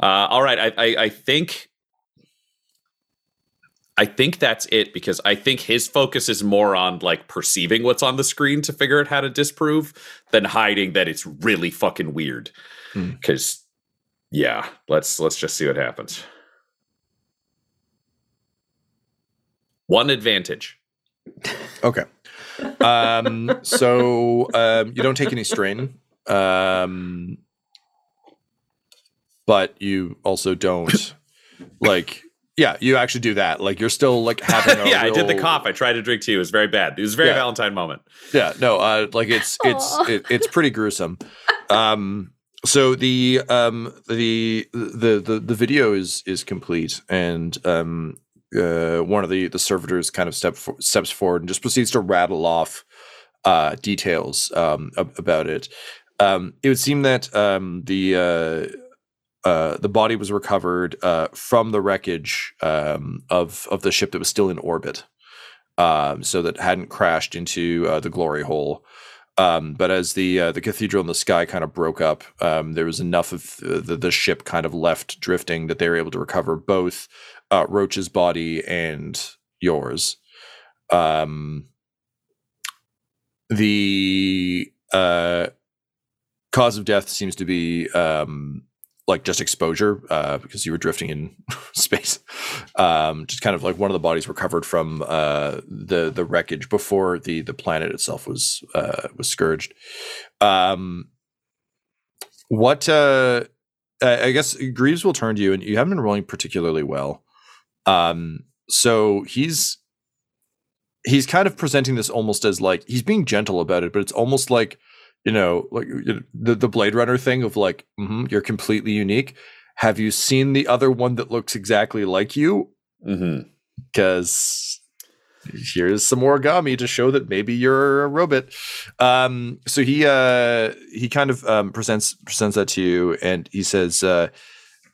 Uh, all right, I, I, I think I think that's it because I think his focus is more on like perceiving what's on the screen to figure out how to disprove than hiding that it's really fucking weird. Hmm. Because, yeah, let's let's just see what happens. One advantage. Okay. Um, so um, you don't take any strain, um, but you also don't like. Yeah, you actually do that. Like you're still like having. A yeah, I did the real- cough. I tried to drink tea. It was very bad. It was a very Yeah. Valentyne moment. Yeah, no, uh, like it's it's it, it's pretty gruesome. Um, so the um the the the the video is is complete, and um uh one of the the servitors kind of step for, steps forward and just proceeds to rattle off uh details um ab- about it. Um, it would seem that um the uh. Uh, the body was recovered uh, from the wreckage um, of of the ship that was still in orbit um, so that hadn't crashed into uh, the glory hole. Um, but as the the cathedral in the sky kind of broke up, there was enough of the, the ship kind of left drifting that they were able to recover both uh, Roach's body and yours. Um, the uh, cause of death seems to be um, like just exposure uh, because you were drifting in space. Um, just kind of like one of the bodies recovered from uh, the the wreckage before the the planet itself was uh, was scourged. Um, what uh, I I guess Graves will turn to you, and you haven't been rolling particularly well. Um, so he's he's kind of presenting this almost as like he's being gentle about it, but it's almost like you know, like the the Blade Runner thing of like, mhm, you're completely unique. Have you seen the other one that looks exactly like you? Mm-hmm. Because here's some origami to show that maybe you're a robot. Um, so he uh, he kind of um, presents presents that to you, and he says, uh,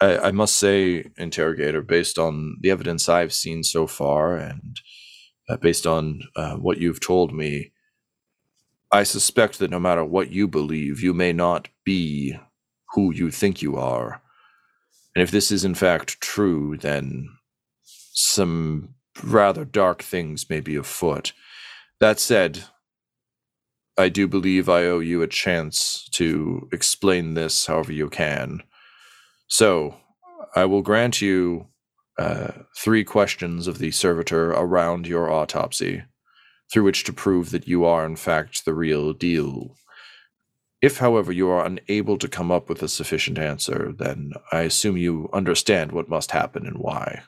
I, "I must say, interrogator, based on the evidence I've seen so far, and uh, based on uh, what you've told me." I suspect that no matter what you believe, you may not be who you think you are. And if this is in fact true, then some rather dark things may be afoot. That said, I do believe I owe you a chance to explain this however you can. So, I will grant you uh, three questions of the servitor around your autopsy through which to prove that you are, in fact, the real deal. If, however, you are unable to come up with a sufficient answer, then I assume you understand what must happen and why.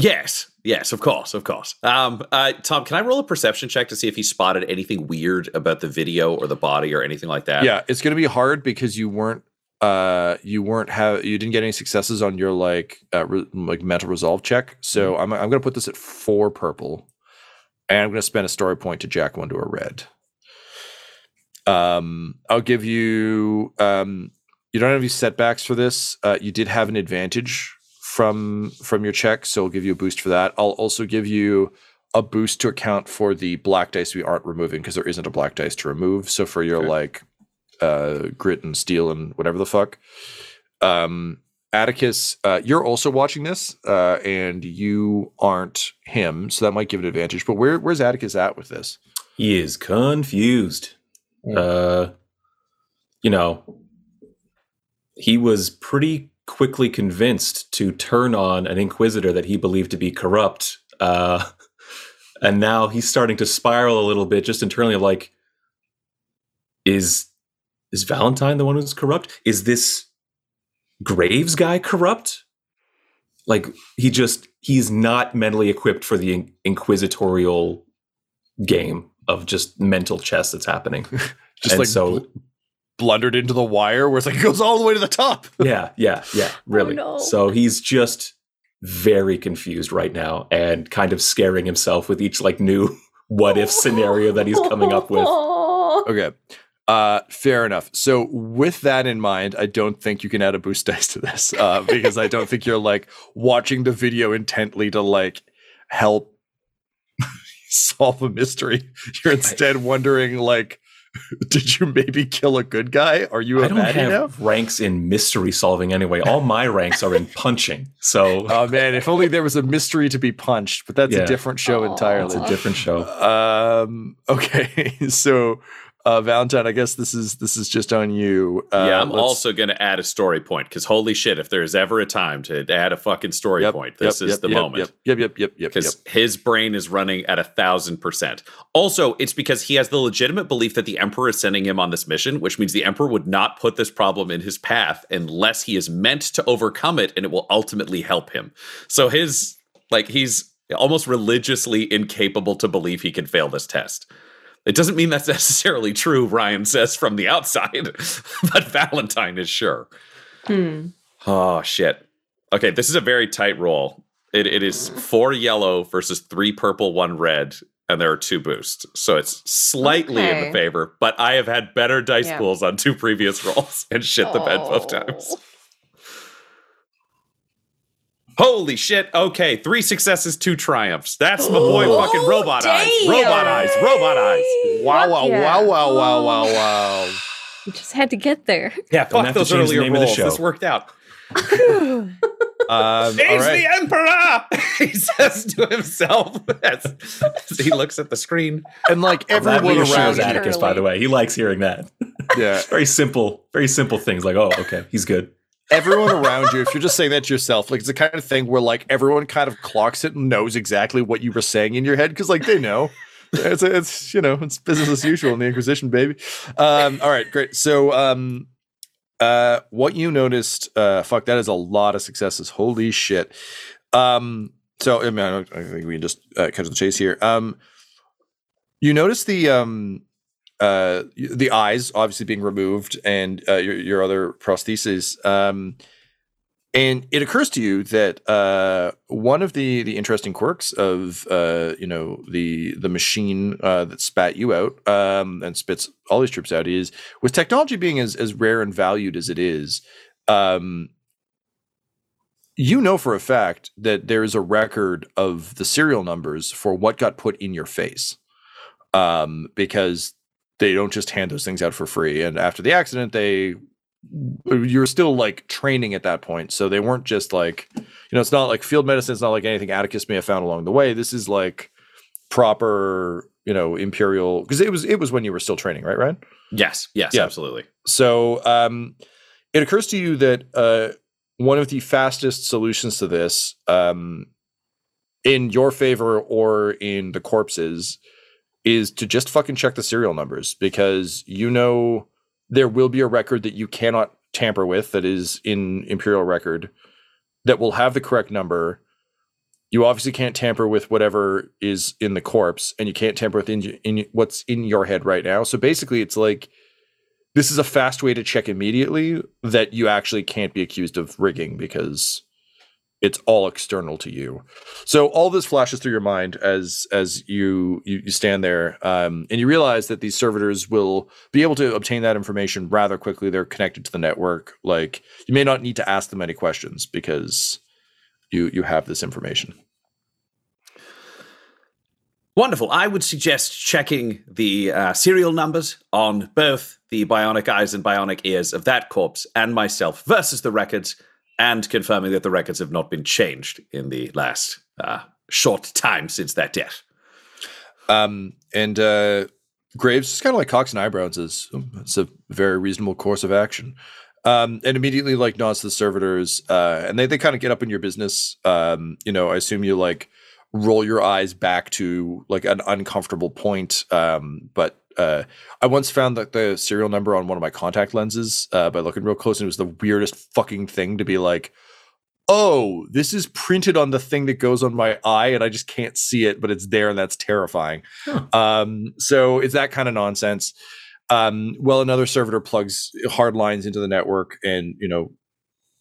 Yes, yes, of course, of course. Um, uh, Tom, can I roll a perception check to see if he spotted anything weird about the video or the body or anything like that? yeah, it's going to be hard because you weren't uh you weren't have you didn't get any successes on your like uh, re- like mental resolve check so i'm i'm going to put this at 4 purple and i'm going to spend a story point to jack one to a red um i'll give you um you don't have any setbacks for this uh you did have an advantage from from your check so i'll give you a boost for that. I'll also give you a boost to account for the black dice we aren't removing because there isn't a black dice to remove. So for your Okay. like uh grit and steel and whatever the fuck um attikus uh you're also watching this uh and you aren't him so that might give an advantage. But where where's attikus at with this? He is confused. Uh, you know, he was pretty quickly convinced to turn on an inquisitor that he believed to be corrupt. Uh, and now he's starting to spiral a little bit just internally of like, is is Valentyne the one who's corrupt? Is this Graves guy corrupt? Like he just he's not mentally equipped for the in- inquisitorial game of just mental chess that's happening. just And like so- blundered into the wire where it's like it goes all the way to the top yeah, yeah, yeah, really. no. So he's just very confused right now and kind of scaring himself with each like new what if scenario that he's coming up with. okay uh fair enough so with that in mind i don't think you can add a boost dice to this uh because i don't think you're like watching the video intently to like help solve a mystery you're instead wondering like did you maybe kill a good guy are you a I don't have now ranks in mystery solving anyway. All my ranks are in punching. So oh man if only there was a mystery to be punched but that's Yeah. a different show Aw. entirely it's a different show. um okay so Uh, Valentyne, I guess this is this is just on you. Uh, yeah, I'm also going to add a story point because holy shit, if there's ever a time to add a fucking story Yep, point, this yep, is yep, the moment. Yep, yep, yep, yep, yep. because his brain is running at a thousand percent. Also, it's because he has the legitimate belief that the Emperor is sending him on this mission, which means the Emperor would not put this problem in his path unless he is meant to overcome it and it will ultimately help him. So his like he's almost religiously incapable to believe he can fail this test. It doesn't mean that's necessarily true, Ryan says from the outside, but Valentyne is sure. Hmm. Oh shit. Okay, this is a very tight roll. It, it is four yellow versus three purple, one red, and there are two boosts. So it's slightly in the favor, but I have had better dice Yeah. pools on two previous rolls and shit the bed both times. Holy shit. Okay, three successes, two triumphs. That's my boy Oh, fucking robot eyes. Robot eyes. Robot eyes. Wow, wow, yeah. wow, wow, wow, wow, wow. You just had to get there. Yeah, fuck those change the earlier name of the rolls. show. This worked out. Um, He's right. the emperor, he says to himself as, as he looks at the screen. And like everyone around Attikus, by the way. He likes hearing that. yeah, very simple, very simple things like, oh, okay, he's good. Everyone around you, if you're just saying that to yourself, like it's the kind of thing where like everyone kind of clocks it and knows exactly what you were saying in your head because like they know. It's it's you know it's business as usual in the Inquisition, baby. Um, all right, great. So um, uh, what you noticed? Uh, fuck, that is a lot of successes. Holy shit. Um, so I mean, I, I think we can just uh, the chase here. Um, you notice the um uh the eyes obviously being removed and uh, your your other prostheses um and it occurs to you that uh one of the the interesting quirks of uh you know the the machine uh that spat you out um and spits all these troops out is with technology being as as rare and valued as it is um you know for a fact that there is a record of the serial numbers for what got put in your face um, because they don't just hand those things out for free. And after the accident, they you were still like training at that point, so they weren't just like you know, it's not like field medicine. It's not like anything Attikus may have found along the way. This is like proper, you know, imperial because it was it was when you were still training, right? Right. Yes, yes, Yeah. absolutely. So um, it occurs to you that uh, one of the fastest solutions to this, um, in your favor or in the corpses, is to just fucking check the serial numbers because you know there will be a record that you cannot tamper with that is in Imperial record that will have the correct number. You obviously can't tamper with whatever is in the corpse, and you can't tamper with in, in what's in your head right now. So basically, it's like this is a fast way to check immediately that you actually can't be accused of rigging because it's all external to you. So all this flashes through your mind as as you you, you stand there, um, and you realize that these servitors will be able to obtain that information rather quickly. They're connected to the network. Like you may not need to ask them any questions because you you have this information. Wonderful. I would suggest checking the uh, serial numbers on both the bionic eyes and bionic ears of that corpse and myself versus the records, and confirming that the records have not been changed in the last uh, short time since that death. Um, and uh, Graves is kind of like Cox and eyebrows "Hmm, "It's a very reasonable course of action." Um, and immediately like nods to the servitors, uh, and they they kind of get up in your business. Um, you know, I assume you like roll your eyes back to like an uncomfortable point. Um, but uh, I once found that the serial number on one of my contact lenses uh, by looking real close, and it was the weirdest fucking thing to be like, oh, this is printed on the thing that goes on my eye, and I just can't see it, but it's there, and that's terrifying. Um, so it's that kind of nonsense. Um, well, another servitor plugs hard lines into the network, and you know,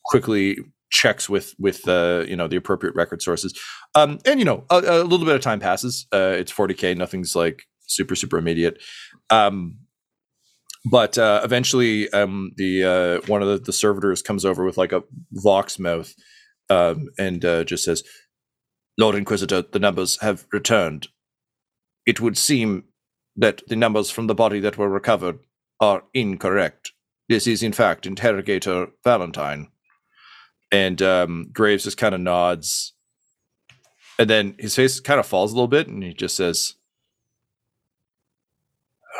quickly checks with with uh, you know the appropriate record sources. Um, and you know, a, a little bit of time passes. Uh, it's 40k. Nothing's like super super immediate. Um, but uh, eventually, um, the uh, one of the, the servitors comes over with like a vox mouth um, and uh, just says, "Lord Inquisitor, the numbers have returned. It would seem that the numbers from the body that were recovered are incorrect. This is, in fact, Interrogator Valentyne." And um, Graves just kind of nods, and then his face kind of falls a little bit, and he just says,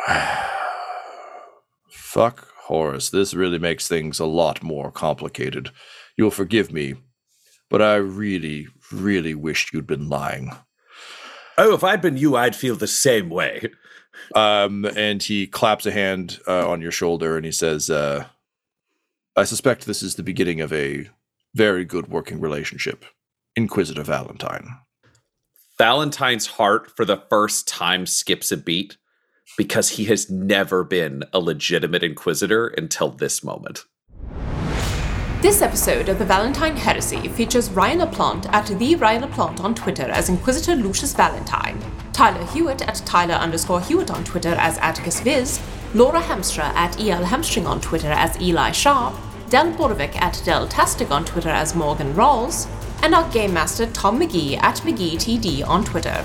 Fuck Horus. This really makes things a lot more complicated. You'll forgive me, but I really, really wished you'd been lying. Oh, if I'd been you, I'd feel the same way. Um, and he claps a hand uh, on your shoulder and he says, uh, I suspect this is the beginning of a very good working relationship. Inquisitor Valentyne. Valentyne's heart, for the first time, skips a beat because he has never been a legitimate Inquisitor until this moment. This episode of the Valentyne Heresy features Ryan LaPlante at the Ryan LaPlante on Twitter as Inquisitor Lucius Valentyne, Tyler Hewitt at Tyler underscore Hewitt on Twitter as Attikus Vis, Laura Hamstra at EL Hamstring on Twitter as Eli Sharpe, Del Borovic at Del Tastic on Twitter as Morgan Rhalls, and our Game Master Tom McGee at McGeeTD on Twitter.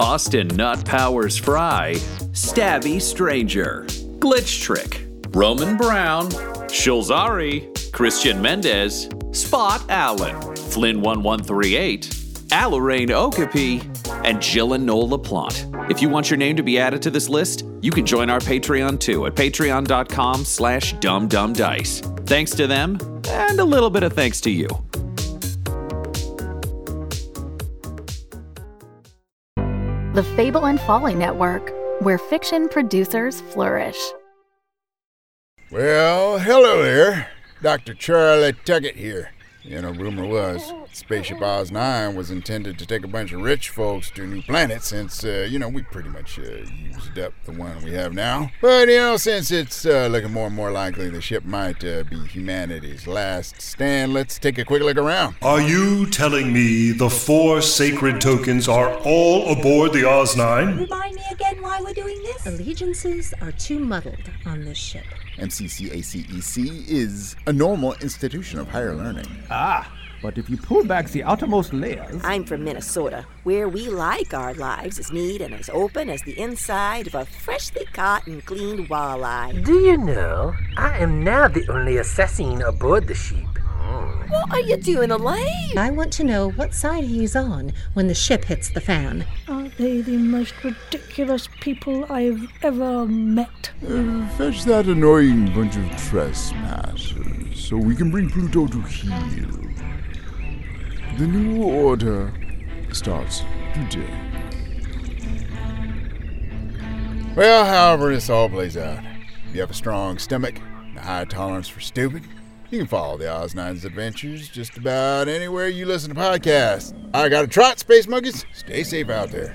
Austin Nut Powers Fry, Stabby Stranger, Glitch Trick, Roman Brown, Shulzari, Christian Mendez, Spot Allen, Flynn1138, Alarain Okapi, and Jill and Noel LaPlante. If you want your name to be added to this list, you can join our Patreon too at patreon.com slash dumbdumbdice. Thanks to them, and a little bit of thanks to you. The Fable and Folly Network, where fiction producers flourish. Well, hello there. Dr. Charlie Tuckett here. You know, rumor was Spaceship Oz 9 was intended to take a bunch of rich folks to a new planet since, uh, you know, we pretty much uh, used up the one we have now. But, you know, since it's uh, looking more and more likely the ship might uh, be humanity's last stand, let's take a quick look around. Are you telling me the four sacred tokens are all aboard the Oz 9? Remind me again why we're doing this? Allegiances are too muddled on this ship. MCCACEC E is a normal institution of higher learning. Ah, but if you pull back the outermost layers. I'm from Minnesota, where we like our lives as neat and as open as the inside of a freshly caught and cleaned walleye. Do you know, I am now the only assassin aboard the ship. What are you doing, Elaine? I want to know what side he's on when the ship hits the fan. Are they the most ridiculous people I've ever met? Uh, fetch that annoying bunch of trespassers so we can bring Pluto to heel. The new order starts today. Well, however this all plays out, if you have a strong stomach and a high tolerance for stupid, you can follow the Oz Nine's adventures just about anywhere you listen to podcasts. I got a trot, Space Monkeys. Stay safe out there.